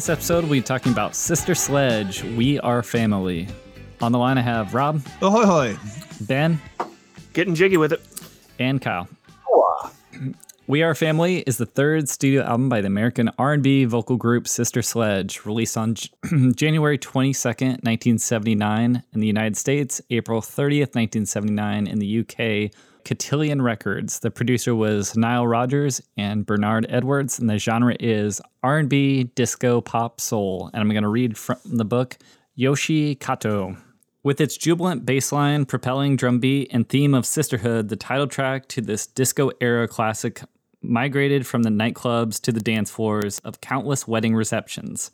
This episode, we're talking about Sister Sledge, We Are Family. On the line, I have Rob, Ahoy, hoy. Ben, Getting jiggy with it. and Kyle. We Are Family is the third studio album by the American R&B vocal group Sister Sledge, released on January 22nd, 1979 in the United States, April 30th, 1979 in the UK. Cotillion Records. The producer was Nile Rodgers and Bernard Edwards, and the genre is R&B, disco, pop, soul. And I'm going to read from the book Yoshi Kato. With its jubilant bassline, propelling drum beat, and theme of sisterhood, the title track to this disco era classic migrated from the nightclubs to the dance floors of countless wedding receptions,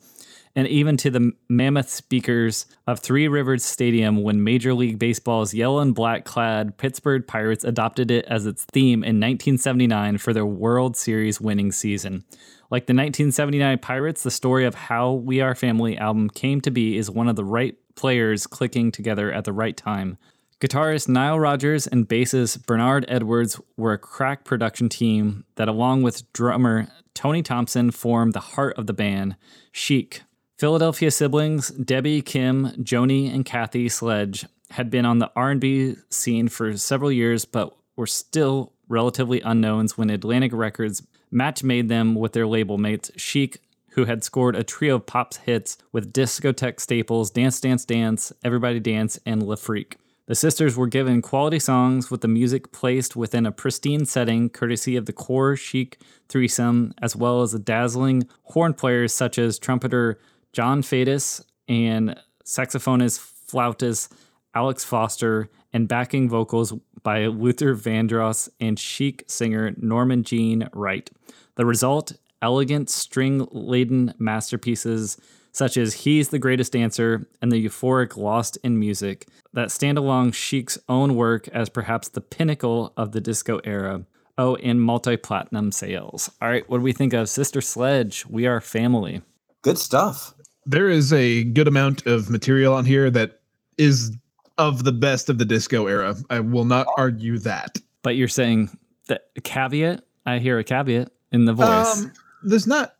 and even to the mammoth speakers of Three Rivers Stadium when Major League Baseball's yellow and black clad Pittsburgh Pirates adopted it as its theme in 1979 for their World Series winning season. Like the 1979 Pirates, the story of how We Are Family album came to be is one of the right players clicking together at the right time. Guitarist Nile Rodgers and bassist Bernard Edwards were a crack production team that, along with drummer Tony Thompson, formed the heart of the band, Chic. Philadelphia siblings Debbie, Kim, Joni, and Kathy Sledge had been on the R&B scene for several years, but were still relatively unknowns when Atlantic Records match made them with their label mates Chic, who had scored a trio of pop hits with discotheque staples Dance Dance Dance, Everybody Dance, and Le Freak. The sisters were given quality songs with the music placed within a pristine setting, courtesy of the core chic threesome, as well as the dazzling horn players such as trumpeter Jon Faddis and saxophonist flautist Alex Foster, and backing vocals by Luther Vandross and chic singer Norma Jean Wright. The result elegant string laden masterpieces such as He's the Greatest Dancer and the euphoric Lost in Music that stand along Chic's own work as perhaps the pinnacle of the disco era. Oh, in multi platinum sales. All right, what do we think of Sister Sledge? We are family. Good stuff. There is a good amount of material on here that is of the best of the disco era. I will not argue that. But you're saying that caveat? I hear a caveat in the voice. Um, there's not.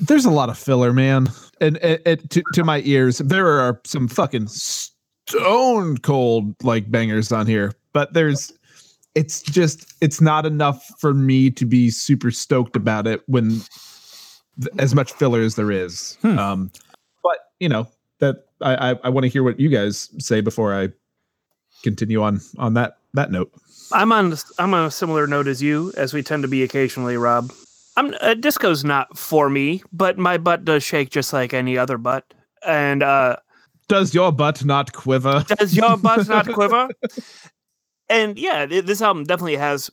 There's a lot of filler, man, and, and, and to to my ears, there are some fucking stone cold like bangers on here, but there's. It's just it's not enough for me to be super stoked about it when as much filler as there is. Hmm. Um, but you know that I I, I want to hear what you guys say before I continue on on that that note. I'm on I'm on a similar note as you, as we tend to be occasionally, Rob. I'm uh, disco's not for me, but my butt does shake just like any other butt. And uh Does your butt not quiver? does your butt not quiver? And yeah, this album definitely has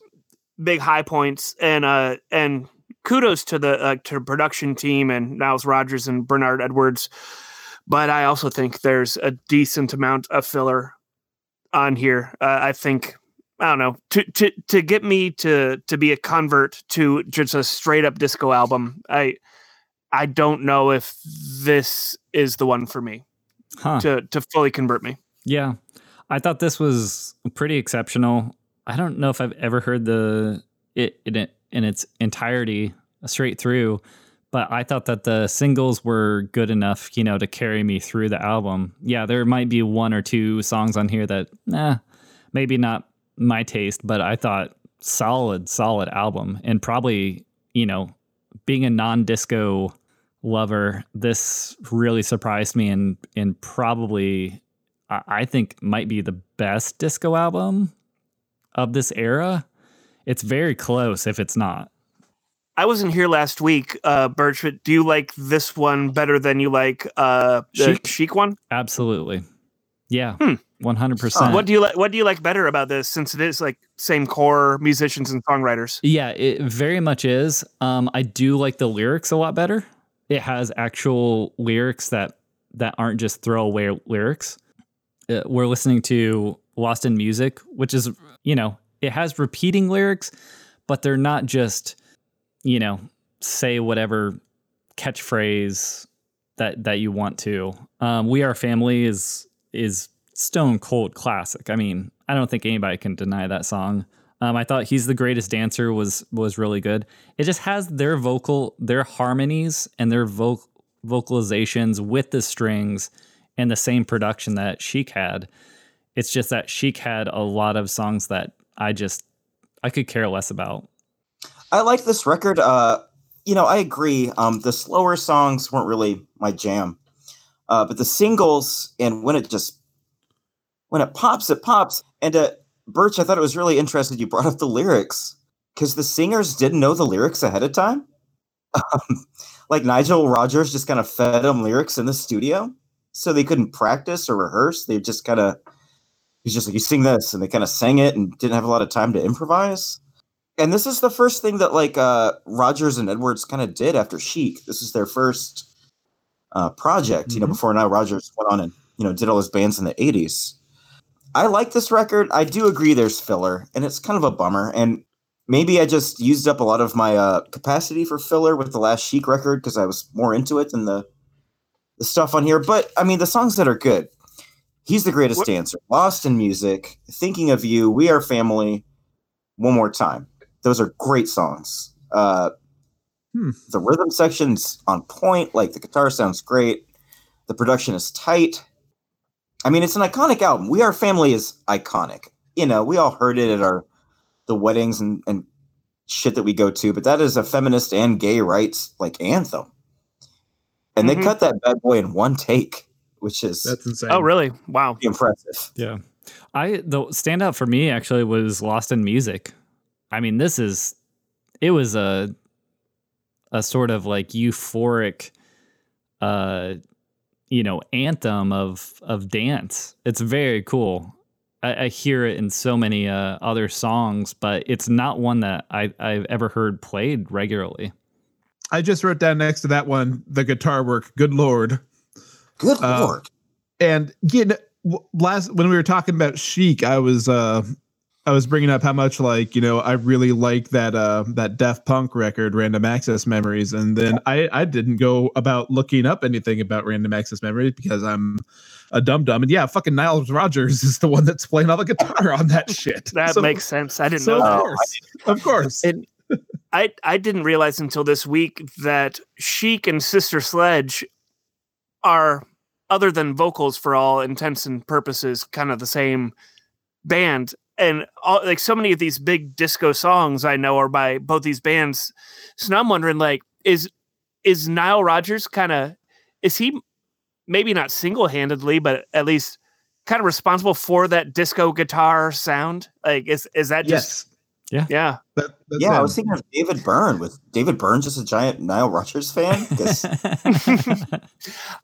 big high points and uh and kudos to the uh, to the production team and Niles Rodgers and Bernard Edwards. But I also think there's a decent amount of filler on here. Uh, I think I don't know to to to get me to to be a convert to just a straight up disco album. I I don't know if this is the one for me huh. to to fully convert me. Yeah. I thought this was pretty exceptional. I don't know if I've ever heard the it in, it, in its entirety straight through, but I thought that the singles were good enough, you know, to carry me through the album. Yeah, there might be one or two songs on here that, nah, maybe not my taste, but I thought solid, solid album, and probably, you know, being a non-disco lover, this really surprised me and and probably I think might be the best disco album of this era. It's very close if it's not. I wasn't here last week, uh, Birch, but do you like this one better than you like uh, the Chic? Chic, one? Absolutely. Yeah. Hmm. 100%. What do you like? What do you like better about this? Since it is like same core musicians and songwriters. Yeah, it very much is. Um, I do like the lyrics a lot better. It has actual lyrics that that aren't just throwaway lyrics. Uh, we're listening to Lost in Music, which is you know it has repeating lyrics, but they're not just you know say whatever catchphrase that that you want to. Um, we Are Family is is stone cold classic. I mean, I don't think anybody can deny that song. Um, I thought he's the greatest dancer was was really good. It just has their vocal, their harmonies, and their vo- vocalizations with the strings and the same production that Chic had. It's just that Chic had a lot of songs that I just I could care less about. I like this record. Uh, you know, I agree. Um, the slower songs weren't really my jam, uh, but the singles and when it just when it pops, it pops. And uh, Birch, I thought it was really interesting you brought up the lyrics because the singers didn't know the lyrics ahead of time. Um, like Nile Rodgers just kind of fed them lyrics in the studio, so they couldn't practice or rehearse. They just kind of he's just like you sing this, and they kind of sang it and didn't have a lot of time to improvise and this is the first thing that like uh Rodgers and Edwards kind of did after Chic. This is their first uh project, you know, Mhm. before Nile Rodgers went on and you know did all his bands in the 80s. I like this record. I do agree there's filler and it's kind of a bummer and maybe I just used up a lot of my uh capacity for filler with the last Chic record because I was more into it than the the stuff on here, but I mean the songs that are good. He's the greatest What- dancer. Lost in Music, Thinking of You, We Are Family, One More Time those are great songs. Uh, Hmm. The rhythm section's on point. Like the guitar sounds great. The production is tight. I mean, it's an iconic album. We Are Family is iconic. You know, we all heard it at our the weddings and, and shit that we go to, but that is a feminist and gay rights like anthem. And Mhm. they cut that bad boy in one take, which is That's insane. Oh, really? Wow. impressive. Yeah. I the standout for me actually was Lost in Music. I mean, this is it was a a sort of like euphoric uh you know, anthem of of dance. It's very cool. I, I hear it in so many uh, other songs, but it's not one that I, I've ever heard played regularly. I just wrote down next to that one the guitar work. Good lord. Good Uh, lord. And again, w- last when we were talking about Chic, I was uh I was bringing up how much like you know I really like that uh that Daft Punk record, Random Access Memories, and then I I didn't go about looking up anything about Random Access Memories because I'm a dum dum, and yeah, fucking Niles Rodgers is the one that's playing all the guitar on that shit. That So- makes sense. I didn't so know of that. course, of course. It- I I didn't realize until this week that Chic and Sister Sledge are, other than vocals for all intents and purposes, kind of the same band. And all, like so many of these big disco songs I know are by both these bands. So now I'm wondering, like, is is Nile Rodgers kind of is he maybe not single handedly, but at least kind of responsible for that disco guitar sound? Like, is is that just yes, yeah? that, that's Yeah, I was thinking of David Byrne. With David Byrne just a giant Nile Rodgers fan?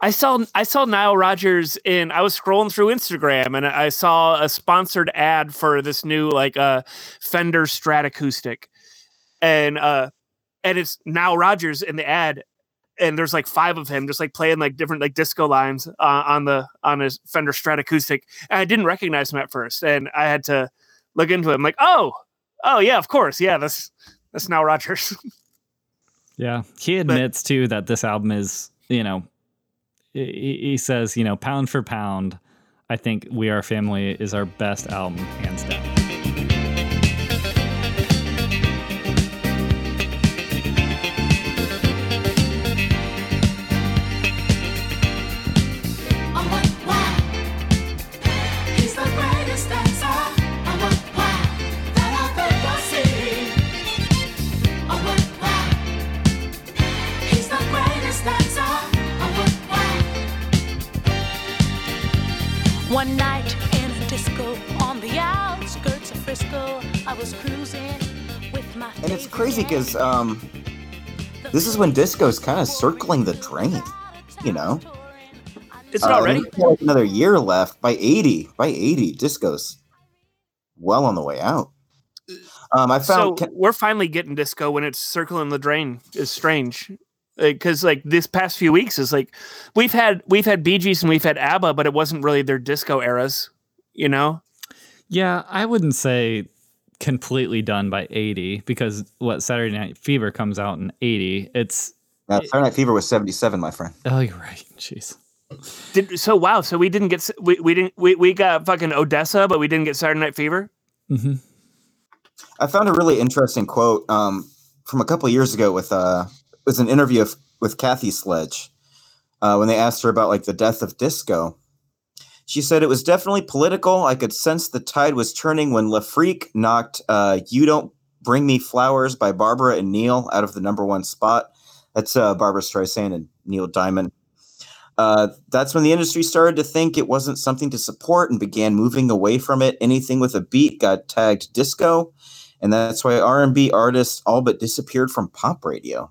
I saw I saw Nile Rodgers in I was scrolling through Instagram and I saw a sponsored ad for this new like uh Fender Stratocaustic. And uh and it's Nile Rodgers in the ad and there's like five of him just like playing like different like disco lines uh, on the on his Fender Stratocaustic. And I didn't recognize him at first and I had to look into it. I'm like, "Oh, oh yeah, of course. Yeah, that's that's Nile Rodgers. Yeah, he admits too that this album is, you know, he, he says, you know, pound for pound, I think We Are Family is our best album, hands down. One night in a disco on the outskirts of Frisco, I was cruising with my. And it's crazy because um, this is when disco's kind of circling the drain, you know. It's already? Uh, another year left by eighty. By eighty, disco's well on the way out. Uh, um, I found so we're finally getting disco when it's circling the drain. Is strange because like this past few weeks is like we've had we've had Bee Gees and we've had ABBA, but it wasn't really their disco eras. You know, Yeah, I wouldn't say completely done by 80 because what Saturday Night Fever comes out in 80. It's uh, Saturday Night Fever was seventy-seven, my friend. oh, you're right. Jeez. Did, so wow. So we didn't get we, we didn't we, we got fucking Odessa, but we didn't get Saturday Night Fever. hmm I found a really interesting quote um, from a couple of years ago with uh, it was an interview of, with Kathy Sledge uh, when they asked her about like the death of disco. She said it was definitely political. I could sense the tide was turning when Freak knocked uh, "You Don't Bring Me Flowers" by Barbara and Neil out of the number one spot. That's uh, Barbara Streisand and Neil Diamond. Uh, that's when the industry started to think it wasn't something to support and began moving away from it. Anything with a beat got tagged disco, and that's why R&B artists all but disappeared from pop radio.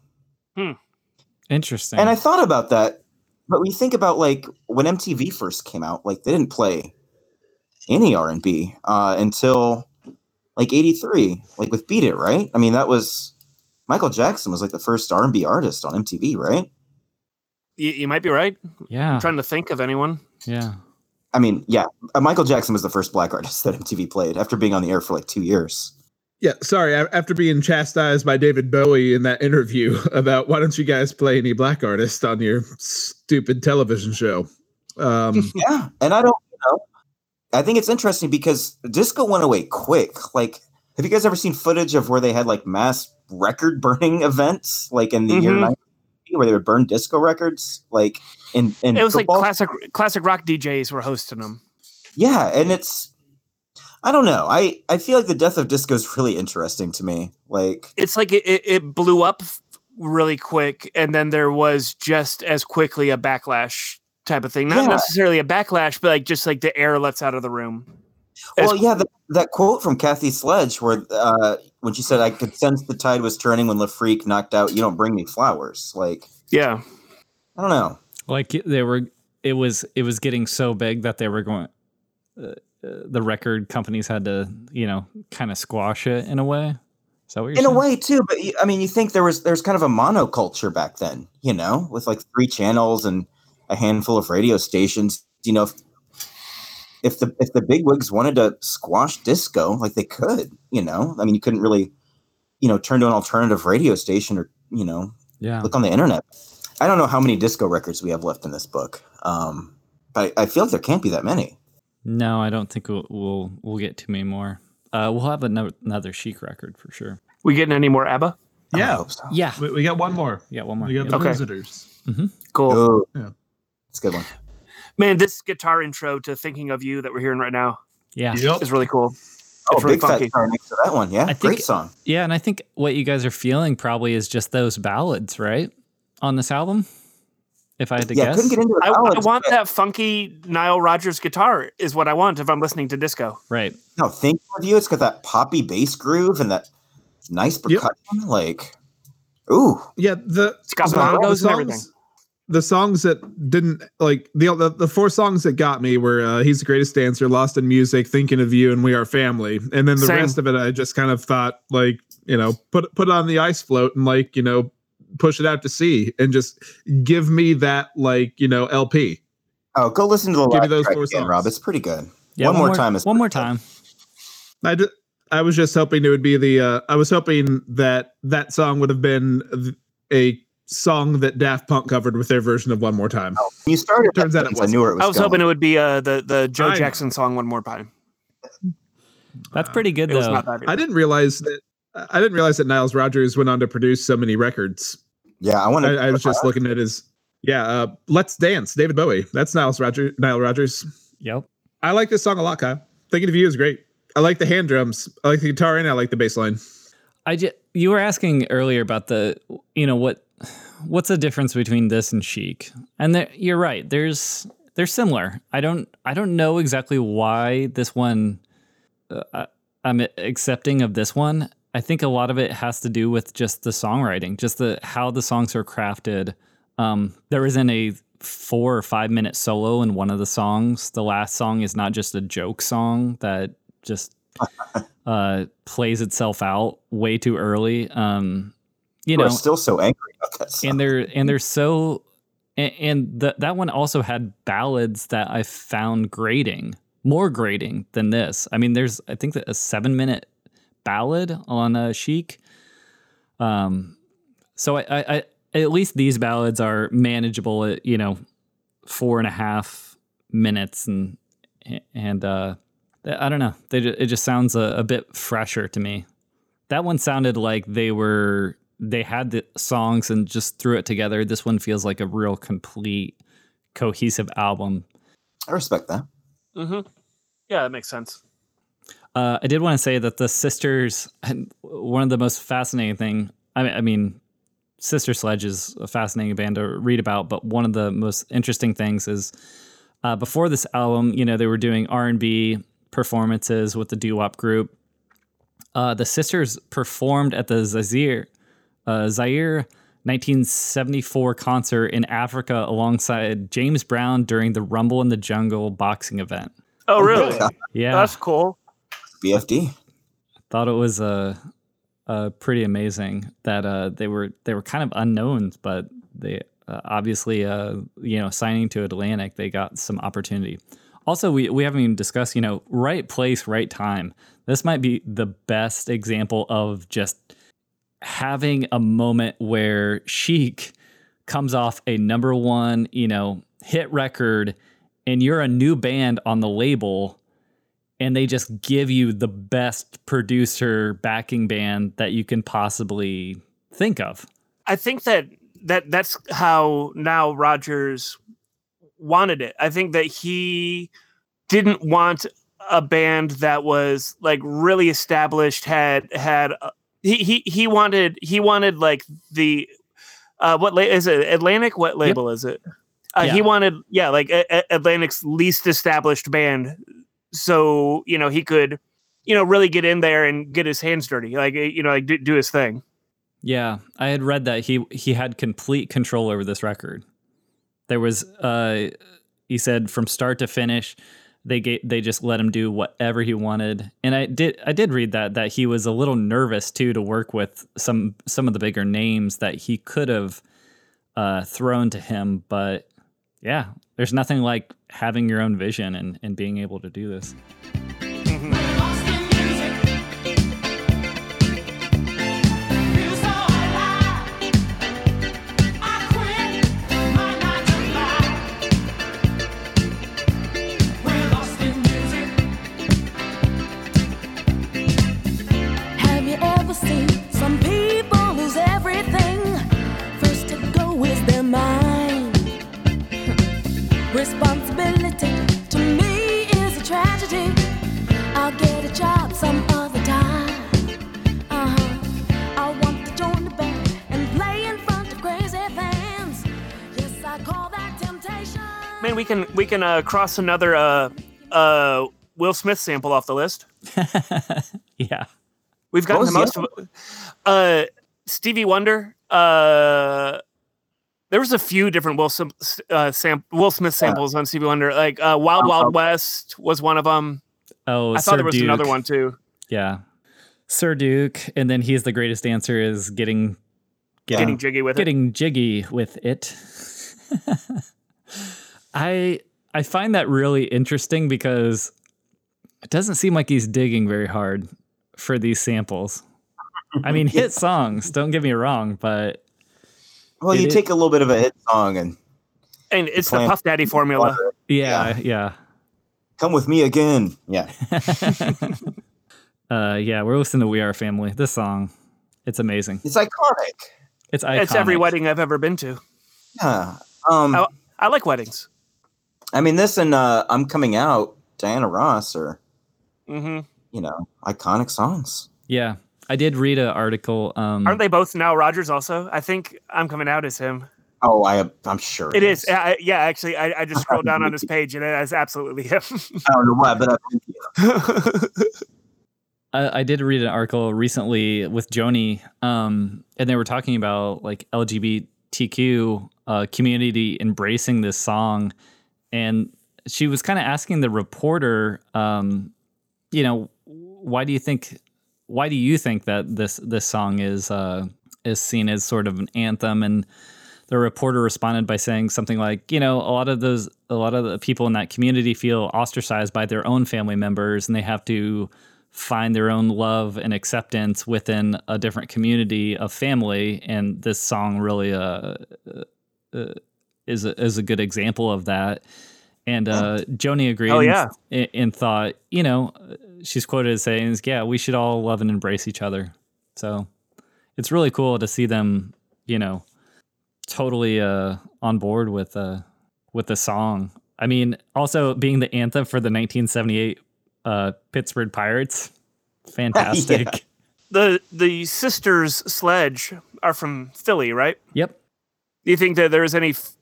Interesting. And I thought about that, but we think about like when MTV first came out, like they didn't play any R&B uh, until like 83, like with Beat It, right? I mean, that was Michael Jackson was like the first R&B artist on MTV, right? You, you might be right. yeah. I'm trying to think of anyone. Yeah. I mean, yeah, uh, Michael Jackson was the first black artist that MTV played after being on the air for like 2 years. Yeah, sorry. After being chastised by David Bowie in that interview about why don't you guys play any black artist on your stupid television show? Um, Yeah, and I don't, you know, I think it's interesting because disco went away quick. Like, have you guys ever seen footage of where they had like mass record burning events, like in the year Mhm. 90, where they would burn disco records, like in in It was like classic classic rock DJs were hosting them. Yeah, and it's, I don't know. I I feel like the death of disco is really interesting to me. Like, It's like it, it, it blew up really quick, and then there was just as quickly a backlash type of thing. Not Yeah. necessarily a backlash, but like just like the air lets out of the room. As- well, yeah, that, that quote from Kathy Sledge, where uh, when she said, "I could sense the tide was turning when Le Freak knocked out You Don't Bring Me Flowers." Like, yeah. I don't know. Like they were it was it was getting so big that they were going uh, the record companies had to, you know, kind of squash it in a way. Is that what you're in a way too but i mean you think there was there's kind of a monoculture back then you know with like three channels and a handful of radio stations. You know if, if the if the bigwigs wanted to squash disco like they could you know? I mean you couldn't really you know turn to an alternative radio station or you know Yeah. look on the internet. I don't know how many disco records we have left in this book um but i, I feel like there can't be that many No, I don't think we'll we'll, we'll get too many more. Uh, we'll have another, another chic record for sure. We getting any more ABBA? Yeah, hope so. Yeah. we, we got one more. Yeah, one more. We got Yeah. the Okay. visitors. Cool. Ooh. Yeah. it's a good one Man, this guitar intro to Thinking of You that we're hearing right now Yeah. Yep. is really cool. oh It's really big funky. star next to that one yeah I great think- song Yeah, and I think what you guys are feeling probably is just those ballads, right? On this album? If I had to yeah guess. couldn't get into the I, I want but- that funky Nile Rodgers guitar is what I want if I'm listening to disco. Right. No, thinking of you, it's got that poppy bass groove and that nice Yep. percussion. Like, ooh, Yeah, the It's got the- bongos and everything. songs- The songs that didn't like the, the the four songs that got me were uh, "He's the Greatest Dancer," "Lost in Music," "Thinking of You," and "We Are Family." And then the Same. rest of it, I just kind of thought like you know put put it on the ice float and like you know push it out to sea and just give me that like you know LP. oh, go listen to the Give me those four again, songs. Rob. It's pretty good. Yeah, one, more time is one more pretty good. time. I d- I was just hoping it would be the uh, I was hoping that that song would have been th- a song that Daft Punk covered with their version of One More Time. When you started, Turns out it sentence, I knew where it was. I was going. hoping it would be uh, the the Joe I know. Jackson song one more time. That's pretty good It was though. not that. I didn't realize that I didn't realize that Niles Rodgers went on to produce so many records. Yeah, I want I, to. I was just looking at his yeah, uh, Let's Dance, David Bowie. That's Niles Roger Nile Rodgers. Yep. I like this song a lot, Kyle. Thinking of you is great. I like the hand drums. I like the guitar and I like the bass line. I just, you were asking earlier about the you know what what's the difference between this and chic and there, you're right there's they're similar i don't i don't know exactly why this one uh, I'm accepting of this one. I think a lot of it has to do with just the songwriting, just the how the songs are crafted. Um, there isn't a four or five minute solo in one of the songs. The last song is not just a joke song that just uh, plays itself out way too early. Um, you We're know, still so angry about that. Song. and they're and they're so and, and the, that one also had ballads that I found grating, more grating than this. I mean, there's I think that a seven minute ballad on uh, Chic. Um, so I, I, I at least these ballads are manageable at you know four and a half minutes and and uh, I don't know. They ju- it just sounds a, a bit fresher to me. That one sounded like they were they had the songs and just threw it together. This one feels like a real complete, cohesive album. I respect that. hmm Yeah, that makes sense. Uh, I did want to say that the sisters, one of the most fascinating thing. I mean, I mean, Sister Sledge is a fascinating band to read about, but one of the most interesting things is uh, before this album, you know, they were doing R and B performances with the doo wop group. Uh, the sisters performed at the Zaire, uh, Zaire 1974 concert in Africa alongside James Brown during the Rumble in the Jungle boxing event. Oh, really? Yeah, That's cool. BFD. I thought it was uh, uh, pretty amazing that uh, they were they were kind of unknowns, but they uh, obviously uh, you know signing to Atlantic, they got some opportunity. Also, we we haven't even discussed you know right place, right time. This might be the best example of just having a moment where Chic comes off a number one you know hit record, and you're a new band on the label and they just give you the best producer backing band that you can possibly think of. I think that that that's how Nile Rodgers wanted it. I think that he didn't want a band that was like really established had had uh, he he he wanted he wanted like the uh what la- is it Atlantic what label is it? Uh, Yeah. He wanted yeah like a- a- Atlantic's least established band so you know he could you know really get in there and get his hands dirty like you know like do, do his thing. Yeah, I had read that he he had complete control over this record. There was uh he said from start to finish they ga- they just let him do whatever he wanted. And I did I did read that that he was a little nervous too to work with some some of the bigger names that he could have uh thrown to him, but yeah, there's nothing like having your own vision and, and being able to do this. Lost Responsibility to me is a tragedy. I'll get a job some other time. Uh-huh. I want to join the band and play in front of crazy fans. Yes, I call that temptation. Man, we can we can uh, cross another uh, uh, Will Smith sample off the list. yeah. We've gotten the most of. Uh, Stevie Wonder. Uh, there was a few different Will, Sim- uh, sam- Will Smith samples on Stevie Wonder. Like uh, Wild Um, Wild um, West was one of them. Oh, I thought there was Duke. another one too. Yeah. Sir Duke, and then he's the greatest dancer is getting Yeah. Getting jiggy with it. getting jiggy with it. I I find that really interesting because it doesn't seem like he's digging very hard for these samples. I mean, hit songs, don't get me wrong, but Well, It you is- take a little bit of a hit song and And it's the Puff Daddy formula. yeah, yeah. come with me again. Yeah. uh yeah, we're listening to We Are Family. This song, it's amazing. It's iconic. It's iconic. It's every wedding I've ever been to. Yeah. Um, Oh. I like weddings. I mean, this and uh, I'm Coming Out, Diana Ross are, hmm you know, iconic songs. Yeah. I did read an article um Aren't they both Nile Rodgers also? I think I'm coming out as him. Oh, I, I'm sure It is. Uh, yeah, actually, I, I just scrolled down on this page and it is absolutely him. I don't know why, but I think, you I, I did read an article recently with Joni, um, and they were talking about like LGBTQ uh, community embracing this song, and she was kind of asking the reporter, um, you know, why do you think, why do you think that this this song is uh, is seen as sort of an anthem and the reporter responded by saying something like, you know, a lot of those, a lot of the people in that community feel ostracized by their own family members, and they have to find their own love and acceptance within a different community of family. And this song really uh, uh, is a, is a good example of that. And uh, Joni agreed Oh, yeah. and, and thought, you know, she's quoted as saying, "Yeah, we should all love and embrace each other." So it's really cool to see them, you know, totally uh, on board with uh, with the song. I mean, also being the anthem for the 1978 uh, Pittsburgh Pirates, fantastic. The the sisters Sledge are from Philly, right? Yep. Do you think that there's any f- f-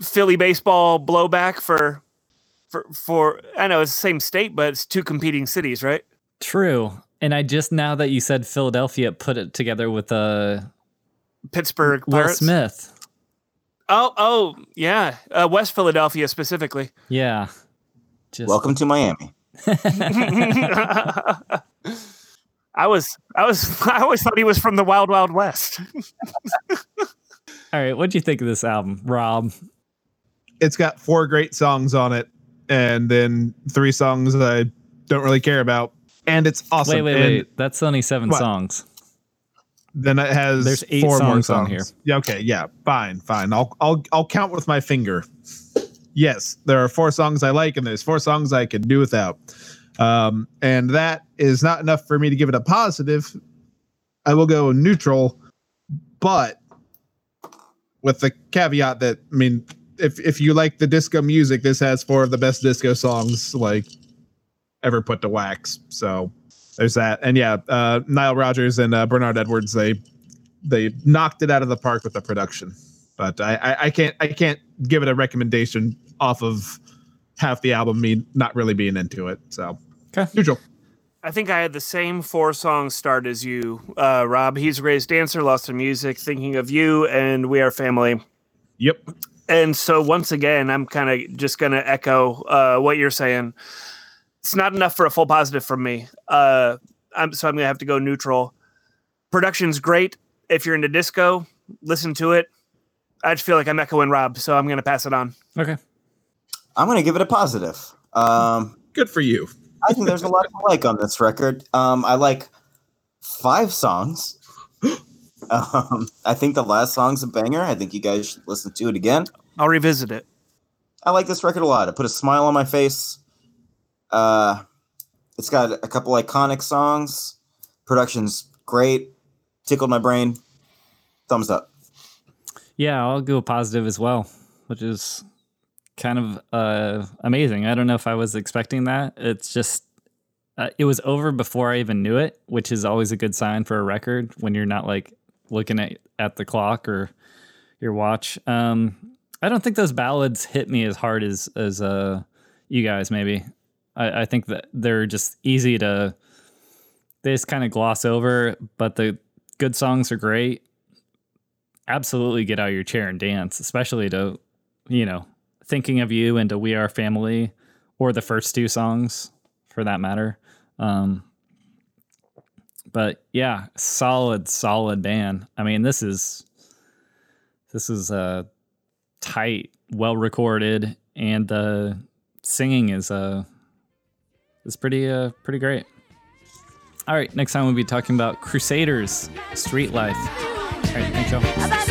Philly baseball blowback for for for I know it's the same state, but it's two competing cities, right? True. And I just now that you said Philadelphia, put it together with uh, Pittsburgh Will Pirates. Smith. Oh, oh, yeah, uh, West Philadelphia specifically. Yeah. Just Welcome to Miami. I was, I was, I always thought he was from the Wild Wild West. All right. What do you think of this album, Rob? It's got four great songs on it, and then three songs I don't really care about. And it's awesome. Wait, wait, And wait. That's only seven What? songs. Then it has There's eight four more songs on here. Yeah, okay, yeah, fine, fine. I'll I'll I'll count with my finger. Yes, there are four songs I like, and there's four songs I can do without. Um, and that is not enough for me to give it a positive. I will go neutral, but with the caveat that I mean, if if you like the disco music, this has four of the best disco songs like ever put to wax. So there's that. And yeah, uh, Nile Rodgers and uh, Bernard Edwards they they knocked it out of the park with the production. But I, I I can't I can't give it a recommendation off of half the album me not really being into it. So Okay. neutral. I think I had the same four songs start as you, uh, Rob. He's a greatest dancer, lost in music, thinking of you, and we are family. Yep. And so once again, I'm kind of just going to echo uh, what you're saying. It's not enough for a full positive from me. Uh, I'm, so I'm going to have to go neutral. Production's great. If you're into disco, listen to it. I just feel like I'm echoing Rob, so I'm going to pass it on. Okay. I'm going to give it a positive. Um, Good for you. I think there's a lot to like on this record. Um, I like five songs. Um, I think the last song's a banger. I think you guys should listen to it again. I'll revisit it. I like this record a lot. It put a smile on my face. Uh, it's got a couple iconic songs. Production's great. Tickled my brain. Thumbs up. Yeah, I'll go positive as well, which is kind of uh, amazing. I don't know if I was expecting that. It's just, uh, it was over before I even knew it, which is always a good sign for a record when you're not like looking at, at the clock or your watch. Um, I don't think those ballads hit me as hard as, as uh, you guys maybe. I, I think that they're just easy to, they just kind of gloss over, but the good songs are great absolutely get out of your chair and dance, especially to, you know, thinking of you and to We Are Family or the first two songs for that matter. Um, but yeah, solid, solid band. I mean, this is, this is uh, tight, well recorded, and the singing is, uh, is pretty, uh, pretty great. All right, next time we'll be talking about Crusaders, Street Life. All right, thanks, y'all. About